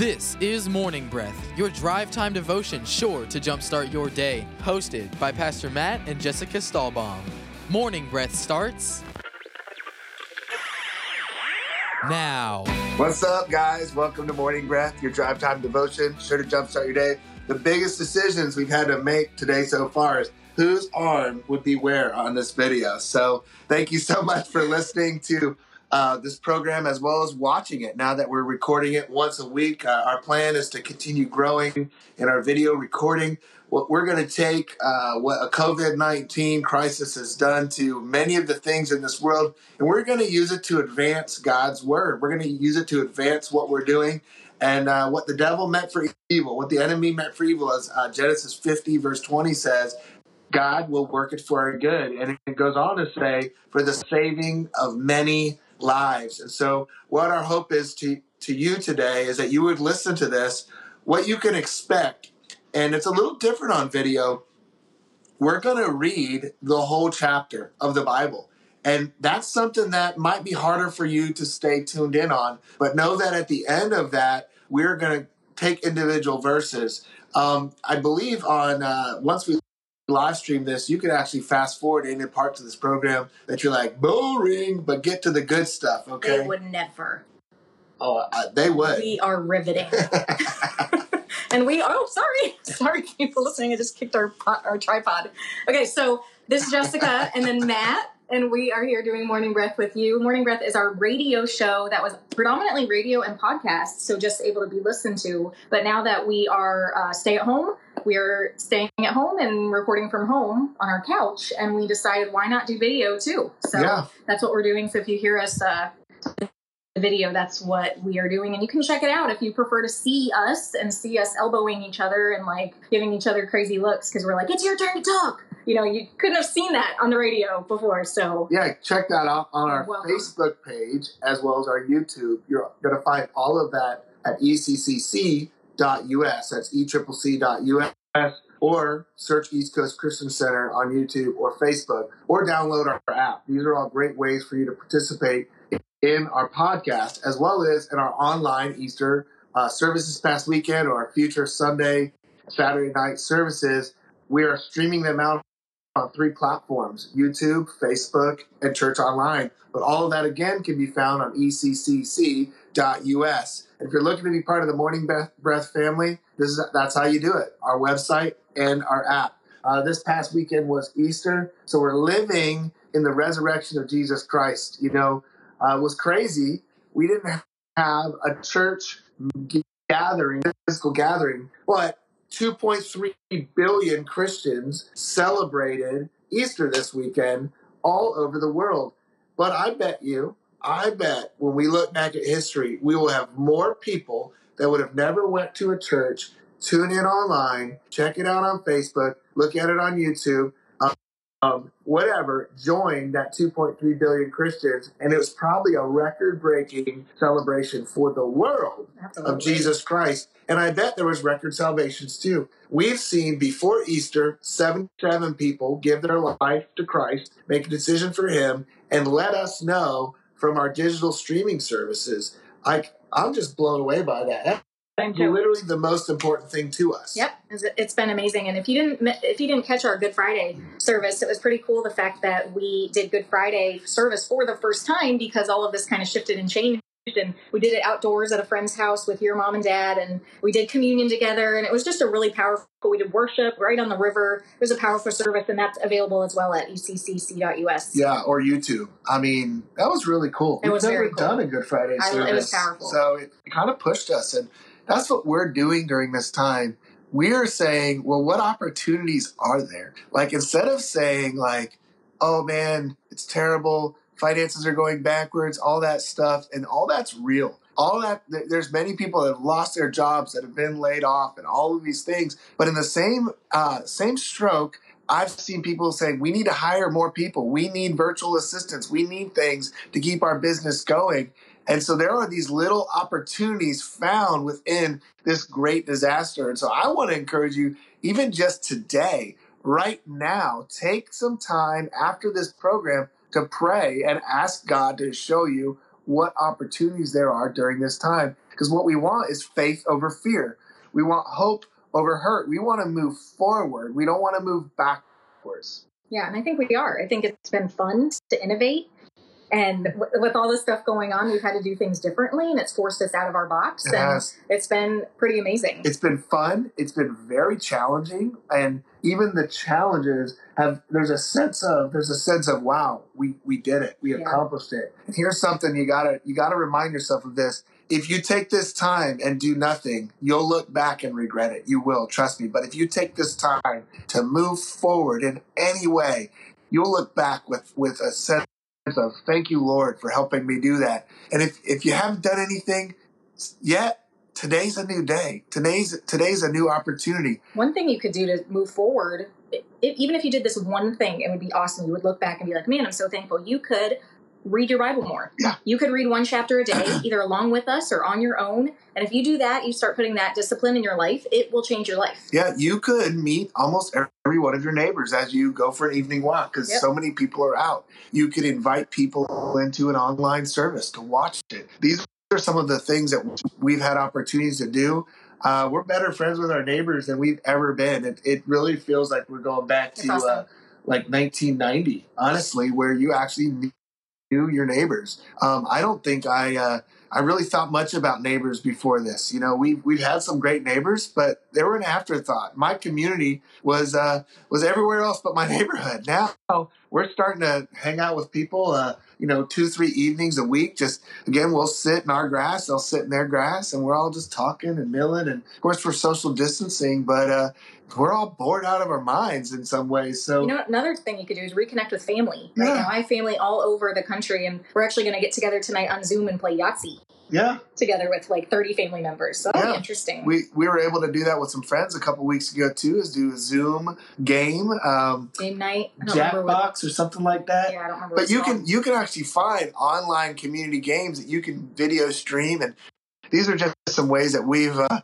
This is Morning Breath, your drive time devotion sure to jumpstart your day. Hosted by Pastor Matt and Jessica Stahlbaum. Morning Breath starts now. What's up, guys? Welcome to Morning Breath, your drive time devotion, sure to jumpstart your day. The biggest decisions we've had to make today so far is whose arm would be where on this video. So, thank you so much for listening to uh, this program as well as watching it now that we're recording it once a week. Uh, our plan is to continue growing in our video recording. What we're going to take uh, what a COVID 19 crisis has done to many of the things in this world, and we're going to use it to advance God's word. We're going to use it to advance what we're doing. And uh, what the devil meant for evil, what the enemy meant for evil, as uh, Genesis 50, verse 20 says, God will work it for our good. And it goes on to say, for the saving of many lives. And so, what our hope is to, to you today is that you would listen to this, what you can expect. And it's a little different on video. We're going to read the whole chapter of the Bible. And that's something that might be harder for you to stay tuned in on. But know that at the end of that, we're going to take individual verses. Um, I believe on uh, once we live stream this, you could actually fast forward any parts of this program that you're like boring, but get to the good stuff. Okay, They would never. oh, uh, they would. We are riveting. and we, oh, sorry. Sorry, people listening. I just kicked our, pot, our tripod. Okay, so this is Jessica and then Matt. And we are here doing Morning Breath with you. Morning Breath is our radio show that was predominantly radio and podcast, so just able to be listened to. But now that we are uh, stay at home, we are staying at home and recording from home on our couch, and we decided why not do video too. So Yeah. that's what we're doing. So if you hear us uh, the video, that's what we are doing. And you can check it out if you prefer to see us and see us elbowing each other and like giving each other crazy looks because we're like, it's your turn to talk. You know, you couldn't have seen that on the radio before. So Yeah, check that out on our welcome. Facebook page as well as our YouTube. You're going to find all of that at E eccc.us. That's eCCC.us. Or search East Coast Christian Center on YouTube or Facebook, or download our app. These are all great ways for you to participate in our podcast, as well as in our online Easter uh, services past weekend or our future Sunday, Saturday night services. We are streaming them out on three platforms YouTube, Facebook, and Church Online. But all of that again can be found on E And if you're looking to be part of the Morning Breath, family, this is that's how you do it. Our website and our app. Uh, this past weekend was Easter, so we're living in the resurrection of Jesus Christ. You know, uh, was crazy. We didn't have a church gathering, physical gathering, but 2.3 billion Christians celebrated Easter this weekend all over the world. But I bet you, I bet when we look back at history, we will have more people that would have never went to a church tune in online, check it out on Facebook, look at it on YouTube, um, um, whatever, join that 2.3 billion Christians, and it was probably a record-breaking celebration for the world absolutely. of Jesus Christ. And I bet there was record salvations too. We've seen before Easter, seven seven people give their life to Christ, make a decision for Him, and let us know from our digital streaming services. I, I'm just blown away by that. That's literally the most important thing to us. Yep, it's- it's been amazing. And if you didn't if you didn't catch our Good Friday service, it was pretty cool. The fact that we did Good Friday service for the first time because all of this kind of shifted and changed. And we did it outdoors at a friend's house with your mom and dad, and we did communion together. And it was just a really powerful. We did worship right on the river. It was a powerful service, and that's available as well at eccc.us. Yeah, or YouTube. I mean, that was really cool. It We've was never cool. done a Good Friday I- service. it was powerful. So it kind of pushed us. And that's what we're doing during this time. We're saying, well, what opportunities are there? Like, instead of saying, like, oh man, it's terrible, finances are going backwards, all that stuff, and all that's real. All that, th- there's many people that have lost their jobs, that have been laid off, and all of these things. But in the same uh, same stroke, I've seen people saying we need to hire more people. We need virtual assistants. We need things to keep our business going. And so there are these little opportunities found within this great disaster. And so I want to encourage you, even just today, right now, take some time after this program to pray and ask God to show you what opportunities there are during this time. Because what we want is faith over fear. We want hope over hurt. We want to move forward. We don't want to move backwards. Yeah, and I think we are. I think it's been fun to innovate. And w- with all this stuff going on, we've had to do things differently, and it's forced us out of our box. It and has. it's been pretty amazing. It's been fun. It's been very challenging, and even the challenges have. There's a sense of there's a sense of wow, we we did it. We Yeah. accomplished it. And here's something you gotta you gotta remind yourself of this. If you take this time and do nothing, you'll look back and regret it. You will, trust me. But if you take this time to move forward in any way, you'll look back with with a sense of thank you, Lord, for helping me do that. And if if you haven't done anything yet, today's a new day. Today's today's a new opportunity. one thing you could do to move forward, i i even if you did this one thing, it would be awesome. You would look back and be like, man, I'm so thankful. You could read your Bible more. Yeah. You could read one chapter a day, either along with us or on your own. And if you do that, you start putting that discipline in your life, it will change your life. Yeah, you could meet almost every one of your neighbors as you go for an evening walk because Yep. so many people are out. You could invite people into an online service to watch it. These are some of the things that we've had opportunities to do. Uh, we're better friends with our neighbors than we've ever been. It, it really feels like we're going back That's to uh, like 1990, honestly, where you actually knew your neighbors. Um, I don't think I uh, I really thought much about neighbors before this. You know, we we've had some great neighbors, but they were an afterthought. My community was uh, was everywhere else but my neighborhood. Now we're starting to hang out with people. Uh, you know, two three evenings a week. Just again, we'll sit in our grass, they'll sit in their grass, and we're all just talking and milling. And of course, we're social distancing, but uh, we're all bored out of our minds in some ways. So You know, another thing you could do is reconnect with family. Right Yeah. now, I have family all over the country, and we're actually going to get together tonight on Zoom and play Yahtzee yeah. together with like 30 family members. So that'll Yeah. be interesting. We, we were able to do that with some friends a couple weeks ago too. Is do a Zoom game, um, Game night. I don't remember what- Jackbox or something like that. Yeah, I don't remember. But you called. can you can actually find online community games that you can video stream, and these are just some ways that we've uh,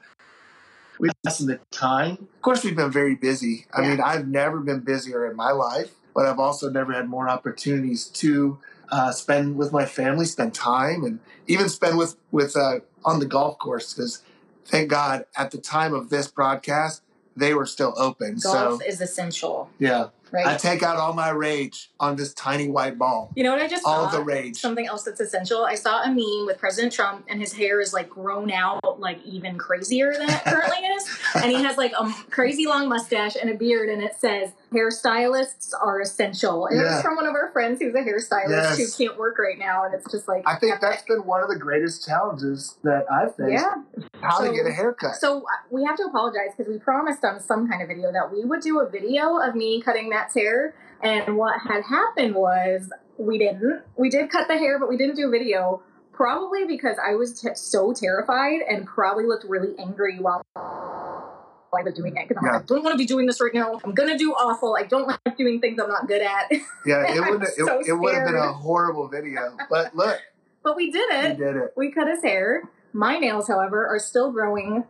we've lessened the time. Of course, we've been very busy. I Yeah. mean, I've never been busier in my life, but I've also never had more opportunities to uh, spend with my family, spend time, and even spend with with uh, on the golf course. Because thank God, at the time of this broadcast, they were still open. Golf So is essential, yeah, right? I take out all my rage on this tiny white ball. you know what I just All saw? the rage. Something else that's essential. I saw a meme with President Trump, and his hair is like grown out, like even crazier than it currently is. And he has like a crazy long mustache and a beard, and it says "Hairstylists are essential." And it Yeah. was from one of our friends who's a hairstylist Yes. who can't work right now, and it's just like I think that's been one of the greatest challenges that I've faced. yeah. How So- to get a haircut. So uh, we have to apologize because we promised on some kind of video that we would do a video of me cutting Matt's hair, and what had happened was we didn't. We did cut the hair, but we didn't do a video. Probably because I was t- so terrified and probably looked really angry while I was doing it. Because I'm Yeah. like, I don't want to be doing this right now. I'm gonna do awful. I don't like doing things I'm not good at. yeah, it would it, so it would have been a horrible video. But look, but we did it. we did it. We cut his hair. My nails, however, are still growing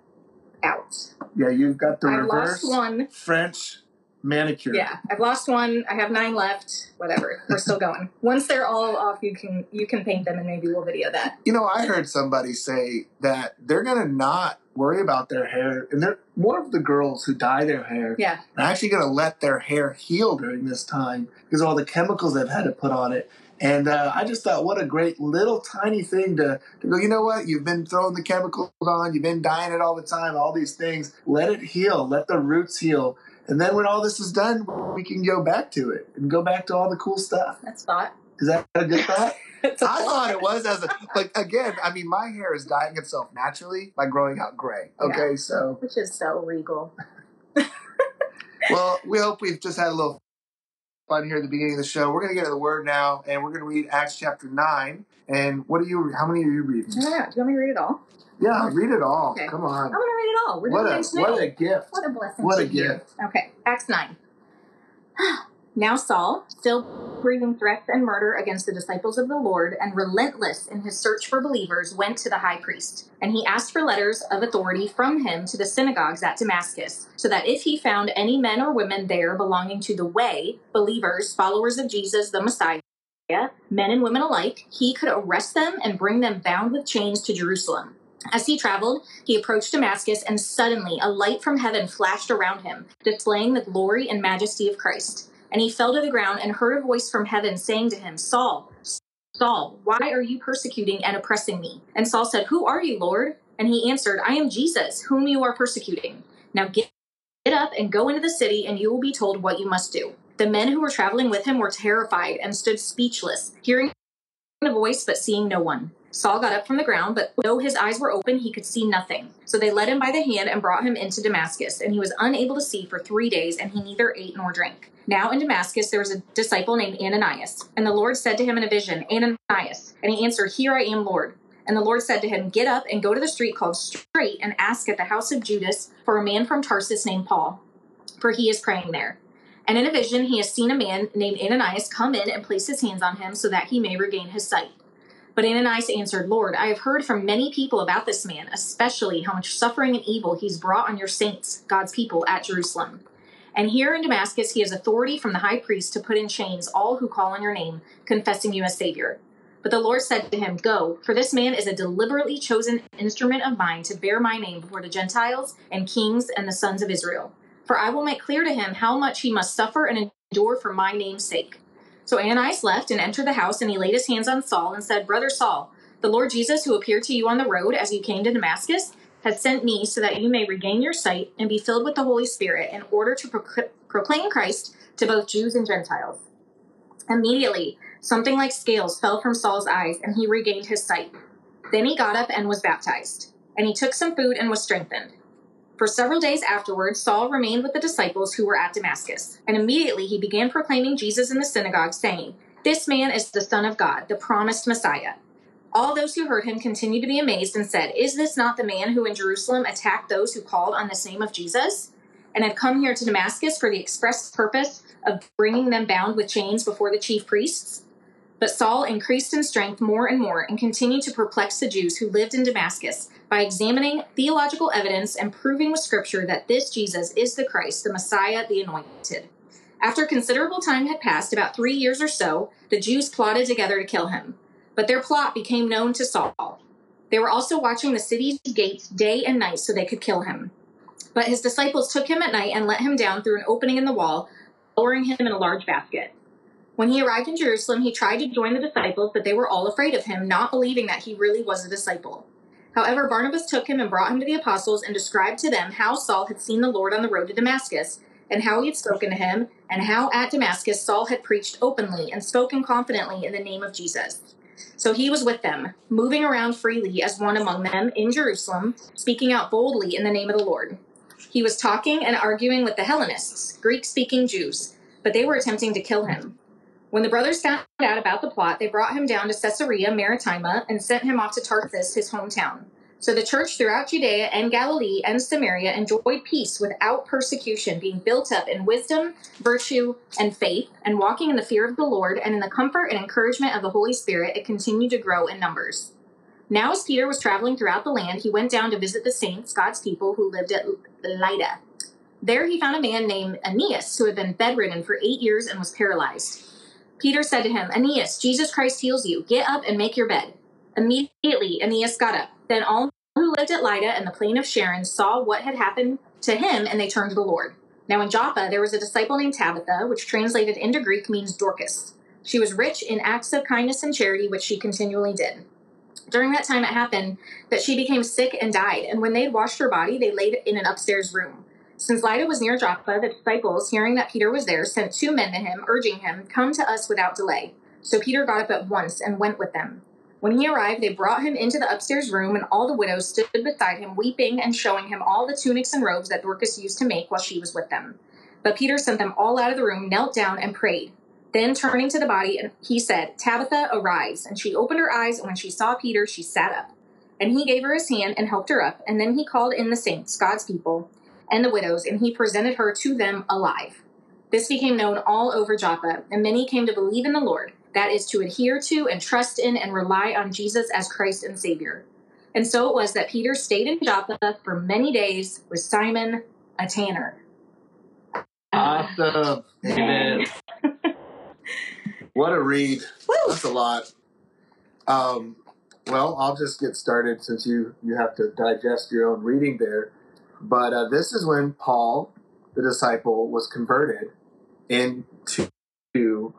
out. Yeah, you've got the I've reverse lost one. French manicure. Yeah, I've lost one. I have nine left. Whatever, we're still going. Once they're all off, you can you can paint them, and maybe we'll video that. You know, I heard somebody say that they're gonna not worry about their hair, and they're more of the girls who dye their hair Yeah, are actually gonna let their hair heal during this time because all the chemicals they've had to put on it. And uh, I just thought, what a great little tiny thing to, to go, you know what? You've been throwing the chemicals on, you've been dyeing it all the time, all these things. Let it heal, let the roots heal. And then when all this is done, we can go back to it and go back to all the cool stuff. that's thought. Is that a good thought? I thought. it was as a, like, again, I mean, my hair is dyeing itself naturally by growing out gray. Okay, so, which is so regal. well, we hope we've just had a little fun here at the beginning of the show. We're going to get to the word now, and we're going to read Acts chapter 9. And what are you, how many are you reading? Yeah. Do you want me to read it all? Yeah, read it all. Okay. Come on. I'm gonna read it all. We're What a, what a gift. What a blessing. What a gift. Okay, Acts 9. now Saul, still breathing threats and murder against the disciples of the Lord, and relentless in his search for believers, went to the high priest. And he asked for letters of authority from him to the synagogues at Damascus, so that if he found any men or women there belonging to the way, believers, followers of Jesus the Messiah, men and women alike, he could arrest them and bring them bound with chains to Jerusalem. As he traveled, he approached Damascus, and suddenly a light from heaven flashed around him, displaying the glory and majesty of Christ. And he fell to the ground and heard a voice from heaven saying to him, Saul, Saul, why are you persecuting and oppressing me? And Saul said, Who are you, Lord? And he answered, I am Jesus, whom you are persecuting. Now get up and go into the city, and you will be told what you must do. The men who were traveling with him were terrified and stood speechless, hearing a voice but seeing no one. Saul got up from the ground, but though his eyes were open, he could see nothing. So they led him by the hand and brought him into Damascus, and he was unable to see for three days, and he neither ate nor drank. Now in Damascus there was a disciple named Ananias, and the Lord said to him in a vision, Ananias. And he answered, Here I am, Lord. And the Lord said to him, Get up and go to the street called Straight, and ask at the house of Judas for a man from Tarsus named Paul, for he is praying there. And in a vision he has seen a man named Ananias come in and place his hands on him so that he may regain his sight. But Ananias answered, Lord, I have heard from many people about this man, especially how much suffering and evil he's brought on your saints, God's people, at Jerusalem. And here in Damascus, he has authority from the high priest to put in chains all who call on your name, confessing you as Savior. But the Lord said to him, Go, for this man is a deliberately chosen instrument of mine to bear my name before the Gentiles and kings and the sons of Israel. For I will make clear to him how much he must suffer and endure for my name's sake. So Ananias left and entered the house, and he laid his hands on Saul and said, Brother Saul, the Lord Jesus, who appeared to you on the road as you came to Damascus, has sent me so that you may regain your sight and be filled with the Holy Spirit in order to proclaim Christ to both Jews and Gentiles. Immediately, something like scales fell from Saul's eyes, and he regained his sight. Then he got up and was baptized. And he took some food and was strengthened. For several days afterwards, Saul remained with the disciples who were at Damascus. And immediately he began proclaiming Jesus in the synagogue, saying, This man is the Son of God, the promised Messiah. All those who heard him continued to be amazed and said, Is this not the man who in Jerusalem attacked those who called on the name of Jesus? And had come here to Damascus for the express purpose of bringing them bound with chains before the chief priests? But Saul increased in strength more and more and continued to perplex the Jews who lived in Damascus by examining theological evidence and proving with Scripture that this Jesus is the Christ, the Messiah, the Anointed. After considerable time had passed, about three years or so, the Jews plotted together to kill him. But their plot became known to Saul. They were also watching the city's gates day and night so they could kill him. But his disciples took him at night and let him down through an opening in the wall, lowering him in a large basket. When he arrived in Jerusalem, he tried to join the disciples, but they were all afraid of him, not believing that he really was a disciple. However, Barnabas took him and brought him to the apostles and described to them how Saul had seen the Lord on the road to Damascus, and how he had spoken to him, and how at Damascus Saul had preached openly and spoken confidently in the name of Jesus. So he was with them, moving around freely as one among them in Jerusalem, speaking out boldly in the name of the Lord. He was talking and arguing with the Hellenists, Greek speaking Jews, but they were attempting to kill him. When the brothers found out about the plot, they brought him down to Caesarea Maritima and sent him off to Tarsus, his hometown. So the church throughout Judea and Galilee and Samaria enjoyed peace without persecution, being built up in wisdom, virtue, and faith, and walking in the fear of the Lord and in the comfort and encouragement of the Holy Spirit, it continued to grow in numbers. Now, as Peter was traveling throughout the land, he went down to visit the saints, God's people, who lived at Lydda. There he found a man named Aeneas, who had been bedridden for eight years and was paralyzed. Peter said to him, Aeneas, Jesus Christ heals you. Get up and make your bed. Immediately, Aeneas got up. Then all who lived at Lydda and the plain of Sharon saw what had happened to him, and they turned to the Lord. Now in Joppa there was a disciple named Tabitha, which translated into Greek means Dorcas. She was rich in acts of kindness and charity, which she continually did. During that time, it happened that she became sick and died, and when they had washed her body, they laid it in an upstairs room. Since Lydda was near Joppa, the disciples, hearing that Peter was there, sent two men to him, urging him, Come to us without delay. So Peter got up at once and went with them. When he arrived, they brought him into the upstairs room, and all the widows stood beside him, weeping and showing him all the tunics and robes that Dorcas used to make while she was with them. But Peter sent them all out of the room, knelt down, and prayed. Then, turning to the body, he said, Tabitha, arise. And she opened her eyes, and when she saw Peter, she sat up. And he gave her his hand and helped her up. And then he called in the saints, God's people, and the widows, and he presented her to them alive. This became known all over Joppa, and many came to believe in the Lord. That is to adhere to and trust in and rely on Jesus as Christ and Savior. And so it was that Peter stayed in Joppa for many days with Simon, a tanner. Awesome. Amen. What a read. That's a lot. Um, well, I'll just get started since you, you have to digest your own reading there. But uh, this is when Paul, the disciple, was converted into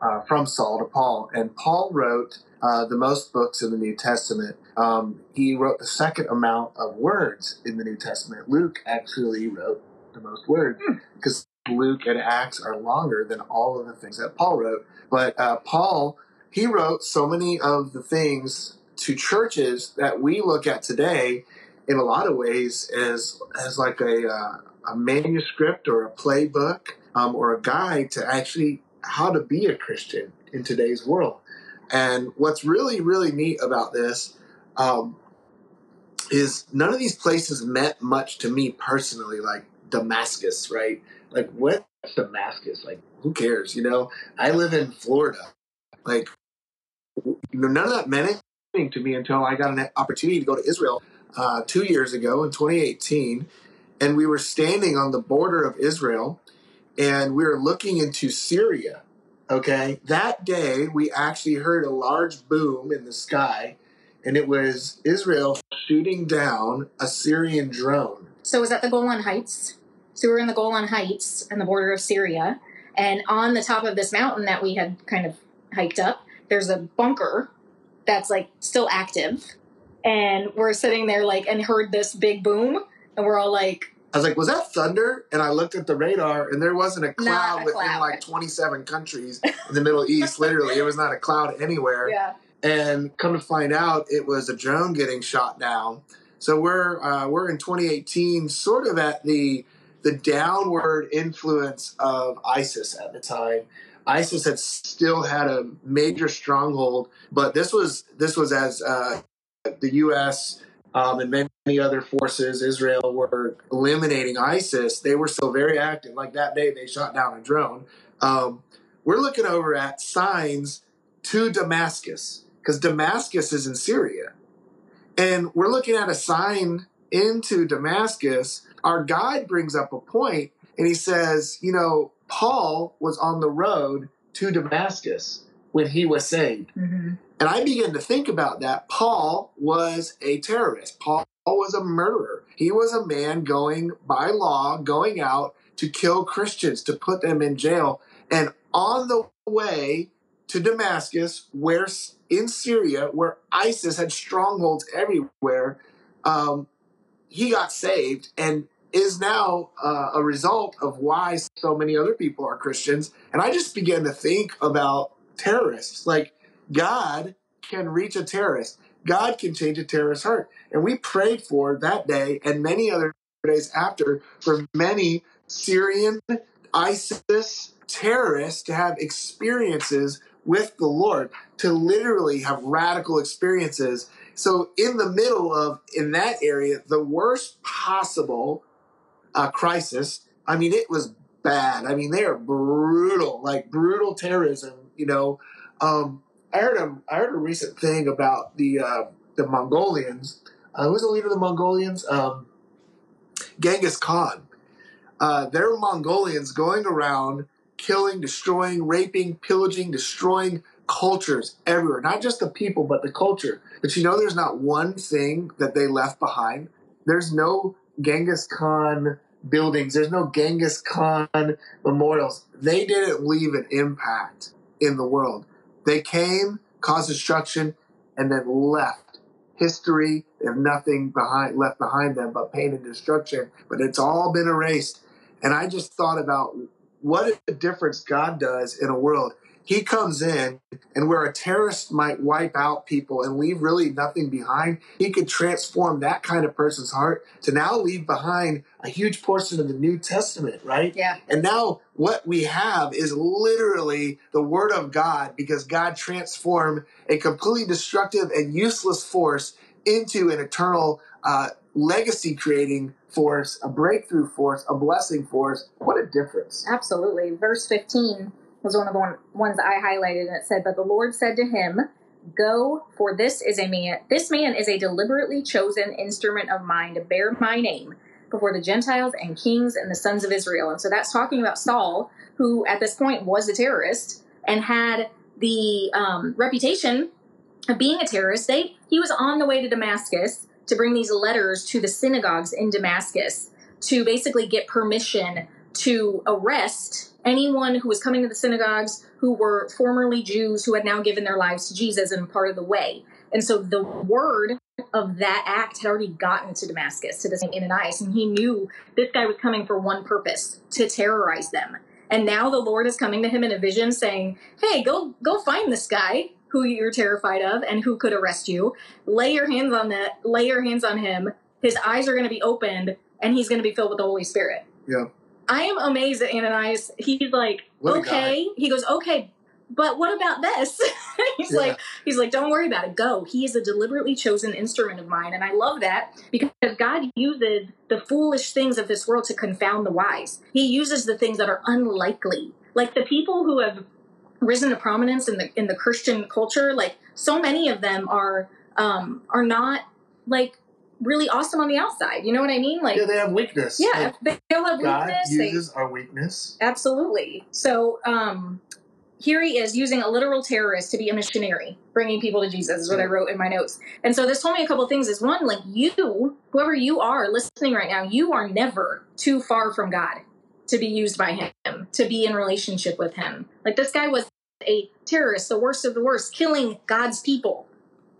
uh, from Saul to Paul, and Paul wrote uh, the most books in the New Testament. Um, he wrote the second amount of words in the New Testament. Luke actually wrote the most words because Luke and Acts are longer than all of the things that Paul wrote. But uh, Paul, he wrote so many of the things to churches that we look at today in a lot of ways as as like a uh, a manuscript or a playbook um, or a guide to actually how to be a Christian in today's world. And what's really really neat about this um, is none of these places meant much to me personally, like Damascus, right? Like what Damascus? Like who cares? You know, I live in Florida. Like none of that meant anything to me until I got an opportunity to go to Israel uh, two years ago in 2018, and we were standing on the border of Israel, and we were looking into Syria. Okay, that day we actually heard a large boom in the sky, and it was Israel shooting down a Syrian drone. So was that the Golan Heights. So we were in the Golan Heights on the border of Syria, and on the top of this mountain that we had kind of hiked up, there's a bunker that's like still active, and we're sitting there like and heard this big boom, and we're all like, I was like, was that thunder? And I looked at the radar, and there wasn't a cloud a within cloud. like 27 countries in the Middle East. Literally, it was not a cloud anywhere. yeah, And come to find out, it was a drone getting shot down. So we're uh, we're in 2018, sort of at the the downward influence of ISIS at the time. ISIS had still had a major stronghold, but this was this was as uh, the U.S. Um, and many other forces, Israel, were eliminating ISIS. They were still very active. Like that day, they shot down a drone. Um, we're looking over at signs to Damascus because Damascus is in Syria, and we're looking at a sign into Damascus. Our guide brings up a point, and he says, "You know, Paul was on the road to Damascus when he was saved." mm-hmm. And I began to think about that. Paul was a terrorist. Paul was a murderer. He was a man going by law, going out to kill Christians, to put them in jail. And on the way to Damascus, where in Syria, where ISIS had strongholds everywhere, um, he got saved and is now uh, a result of why so many other people are Christians. And I just began to think about terrorists. Like, God can reach a terrorist. God can change a terrorist's heart. And we prayed for that day and many other days after for many Syrian, ISIS terrorists to have experiences with the Lord, to literally have radical experiences. So, in the middle of, in that area, the worst possible uh, crisis, I mean, it was bad. I mean, they are brutal, like brutal terrorism, you know. Um, I heard a I heard a recent thing about the uh, the Mongolians. Uh, who's the leader of the Mongolians? Um, Genghis Khan. Uh, they're Mongolians going around killing, destroying, raping, pillaging, destroying cultures everywhere. Not just the people, but the culture. But you know, there's not one thing that they left behind. There's no Genghis Khan buildings. There's no Genghis Khan memorials. They didn't leave an impact in the world. They came, caused destruction, and then left. History, they have nothing behind left behind them but pain and destruction. But it's all been erased. And I just thought about what a difference God does in a world. He comes in, and where a terrorist might wipe out people and leave really nothing behind, he could transform that kind of person's heart to now leave behind a huge portion of the New Testament, right? yeah, And now what we have is literally the Word of God because God transformed a completely destructive and useless force into an eternal uh, legacy creating force, a breakthrough force, a blessing force. What a difference. absolutely. Verse fifteen was one of the one, ones I highlighted, and it said, "But the Lord said to him." Go, for this is a man. This man is a deliberately chosen instrument of mine to bear my name before the Gentiles and kings and the sons of Israel. And so that's talking about Saul, who at this point was a terrorist and had the um, reputation of being a terrorist. They he was on the way to Damascus to bring these letters to the synagogues in Damascus to basically get permission to arrest anyone who was coming to the synagogues who were formerly Jews who had now given their lives to Jesus and part of the way. And so the word of that act had already gotten to Damascus, to the this Ananias, and he knew this guy was coming for one purpose to terrorize them. And now the Lord is coming to him in a vision saying, Hey, go go find this guy who you're terrified of and who could arrest you. Lay your hands on that, lay your hands on him. His eyes are going to be opened and he's going to be filled with the Holy Spirit. Yeah. I am amazed at Ananias. He's like, What okay. He goes, okay, but what about this? he's Yeah. like, he's like, don't worry about it. Go. He is a deliberately chosen instrument of mine, and I love that because God uses the foolish things of this world to confound the wise. He uses the things that are unlikely, like the people who have risen to prominence in the in the Christian culture. Like so many of them are um, are not like really awesome on the outside. You know what I mean? Like Yeah, they have weakness. yeah, Like, they all have God weakness. They, uses our weakness. absolutely. So um, here he is using a literal terrorist to be a missionary, bringing people to Jesus. Is what I wrote in my notes. And so this told me a couple of things. Is one like you, whoever you are listening right now, you are never too far from God to be used by Him, to be in relationship with Him. Like this guy was a terrorist, the worst of the worst, killing God's people.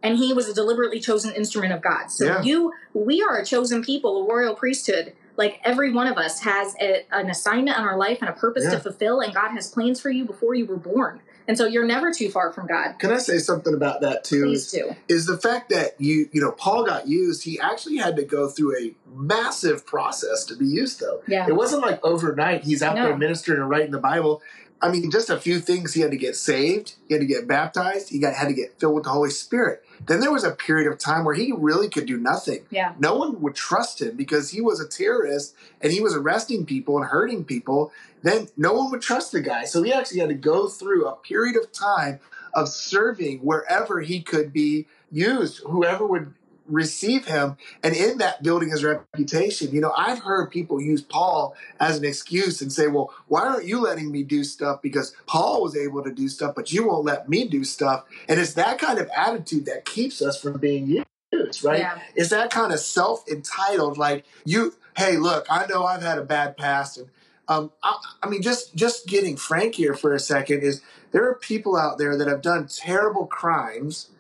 And he was a deliberately chosen instrument of God. So Yeah. you, we are a chosen people, a royal priesthood. Like every one of us has a, an assignment in our life and a purpose Yeah. to fulfill, and God has plans for you before you were born. And so you're never too far from God. Can I say something about that too? Please do. is the fact that you you know Paul got used. He actually had to go through a massive process to be used, though. Yeah. It wasn't like overnight. He's out No. there ministering and writing the Bible. I mean, just a few things. He had to get saved. He had to get baptized. He got had to get filled with the Holy Spirit. Then there was a period of time where he really could do nothing. Yeah. No one would trust him because he was a terrorist and he was arresting people and hurting people. Then no one would trust the guy. So he actually had to go through a period of time of serving wherever he could be used, whoever would receive him, and in that building his reputation. You know, I've heard people use Paul as an excuse and say, well, why aren't you letting me do stuff? Because Paul was able to do stuff, but you won't let me do stuff. And it's that kind of attitude that keeps us from being used, right? Yeah. It's that kind of self entitled, like you, hey, look, I know I've had a bad past, and um, I, I mean, just just getting frank here for a second is there are people out there that have done terrible crimes,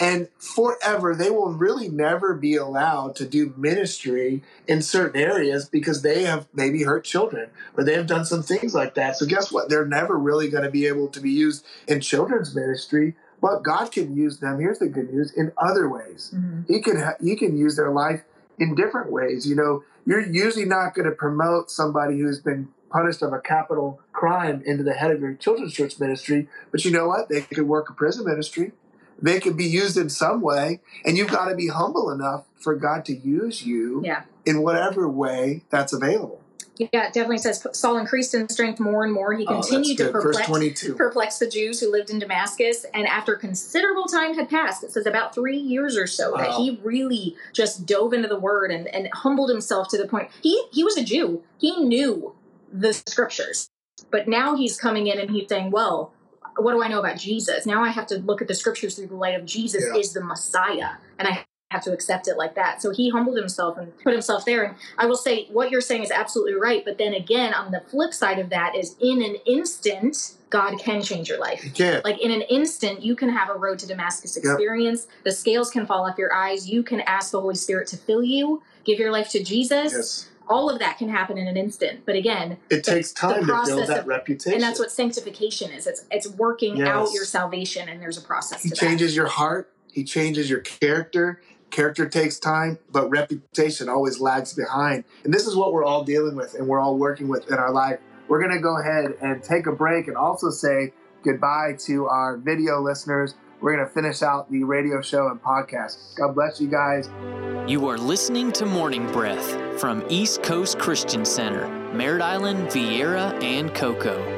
and forever they will really never be allowed to do ministry in certain areas because they have maybe hurt children or they have done some things like that. So guess what? They're never really going to be able to be used in children's ministry. But God can use them. Here's the good news: in other ways, mm-hmm. He can ha- He can use their life in different ways. You know, you're usually not going to promote somebody who's been punished of a capital crime into the head of your children's church ministry, but you know what? They could work a prison ministry. They could be used in some way, and you've got to be humble enough for God to use you Yeah. in whatever way that's available. Yeah, it definitely says Saul increased in strength more and more. He Oh, continued to perplex, perplex the Jews who lived in Damascus. And after considerable time had passed, it says about three years or so, that he really just dove into the word and, and humbled himself to the point. He he was a Jew. He knew the scriptures. But now he's coming in and he's saying, Well, what do I know about Jesus? Now I have to look at the scriptures through the light of Jesus Yeah. is the Messiah. And I have to accept it like that. So he humbled himself and put himself there. And I will say what you're saying is absolutely right. But then again, on the flip side of that is in an instant, God can change your life. You can't. Like in an instant, you can have a road to Damascus Yep. experience. The scales can fall off your eyes. You can ask the Holy Spirit to fill you, give your life to Jesus. yes. All of that can happen in an instant. But again, It takes time to build that of- reputation. and that's what sanctification is. It's it's working Yes. out your salvation, and there's a process He changes your heart. He changes your character. Character takes time, but reputation always lags behind. And this is what we're all dealing with and we're all working with in our life. We're going to go ahead and take a break and also say goodbye to our video listeners. We're going to finish out the radio show and podcast. God bless you guys. You are listening to Morning Breath from East Coast Christian Center, Merritt Island, Viera, and Cocoa.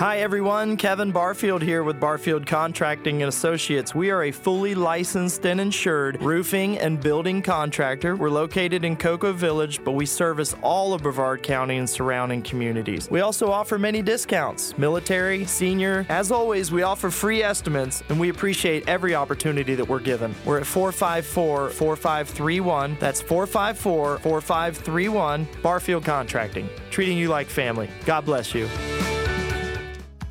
Hi everyone, Kevin Barfield here with Barfield Contracting and Associates. We are a fully licensed and insured roofing and building contractor. We're located in Cocoa Village, but we service all of Brevard County and surrounding communities. We also offer many discounts, military, senior. As always, we offer free estimates and we appreciate every opportunity that we're given. We're at 454 4531. That's 454 4531. Barfield Contracting, treating you like family. God bless you.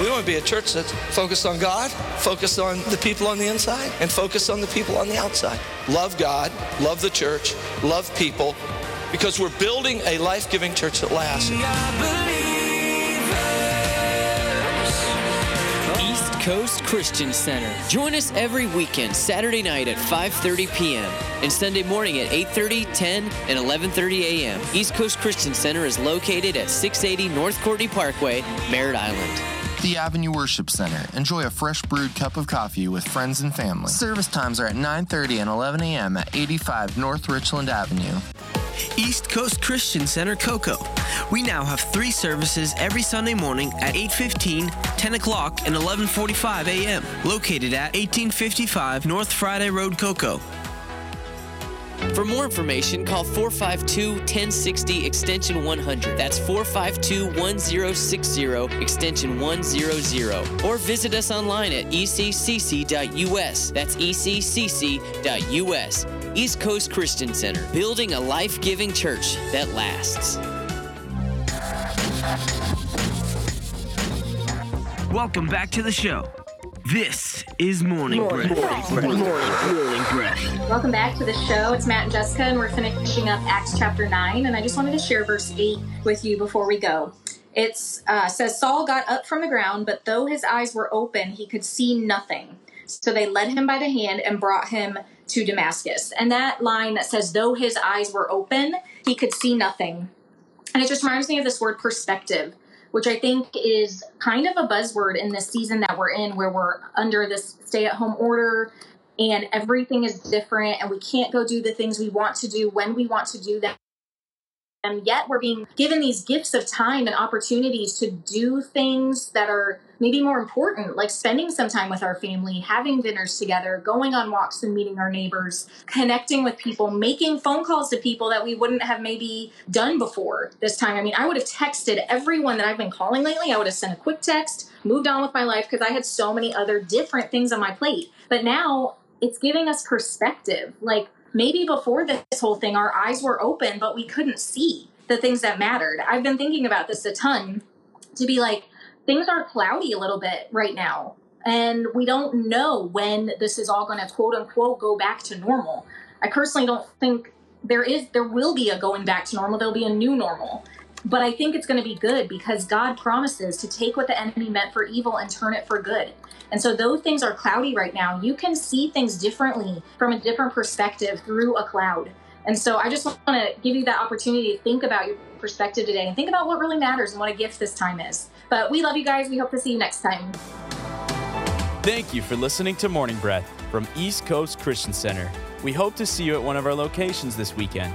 We want to be a church that's focused on God, focused on the people on the inside, and focused on the people on the outside. Love God, love the church, love people, because we're building a life giving church that lasts. East Coast Christian Center. Join us every weekend, Saturday night at 5:30 p.m. and Sunday morning at 8:30, 10, and 11:30 a.m. East Coast Christian Center is located at 680 North Courtenay Parkway, Merritt Island. The Avenue Worship Center. Enjoy a fresh brewed cup of coffee with friends and family. Service times are at 9:30 and 11 a.m. at 85 North Richland Avenue. East Coast Christian Center Cocoa. We now have three services every Sunday morning at 8:15, 10 o'clock, and 11:45 a.m. Located at 1855 North Friday Road, Cocoa. For more information, call 452 1060 extension 100. That's 452 1060 extension 100. Or visit us online at eccc.us. That's eccc.us. East Coast Christian Center, building a life giving church that lasts. Welcome back to the show. This is Morning Breath. Morning Breath. Welcome back to the show. It's Matt and Jessica, and we're finishing up Acts chapter 9. And I just wanted to share verse 8 with you before we go. It uh, says, Saul got up from the ground, but though his eyes were open, he could see nothing. So they led him by the hand and brought him to Damascus. And that line that says, though his eyes were open, he could see nothing. And it just reminds me of this word perspective which I think is kind of a buzzword in this season that we're in, where we're under this stay at home order and everything is different and we can't go do the things we want to do when we want to do them. And yet we're being given these gifts of time and opportunities to do things that are maybe more important, like spending some time with our family, having dinners together, going on walks and meeting our neighbors, connecting with people, making phone calls to people that we wouldn't have maybe done before this time. I mean, I would have texted everyone that I've been calling lately. I would have sent a quick text, moved on with my life because I had so many other different things on my plate. But now it's giving us perspective. Like maybe before this whole thing, our eyes were open, but we couldn't see the things that mattered. I've been thinking about this a ton to be like, things are cloudy a little bit right now. And we don't know when this is all going to quote unquote go back to normal. I personally don't think there is, there will be a going back to normal. There'll be a new normal. But I think it's going to be good because God promises to take what the enemy meant for evil and turn it for good. And so, though things are cloudy right now, you can see things differently from a different perspective through a cloud. And so, I just want to give you that opportunity to think about your perspective today and think about what really matters and what a gift this time is. But we love you guys. We hope to see you next time. Thank you for listening to Morning Breath from East Coast Christian Center. We hope to see you at one of our locations this weekend.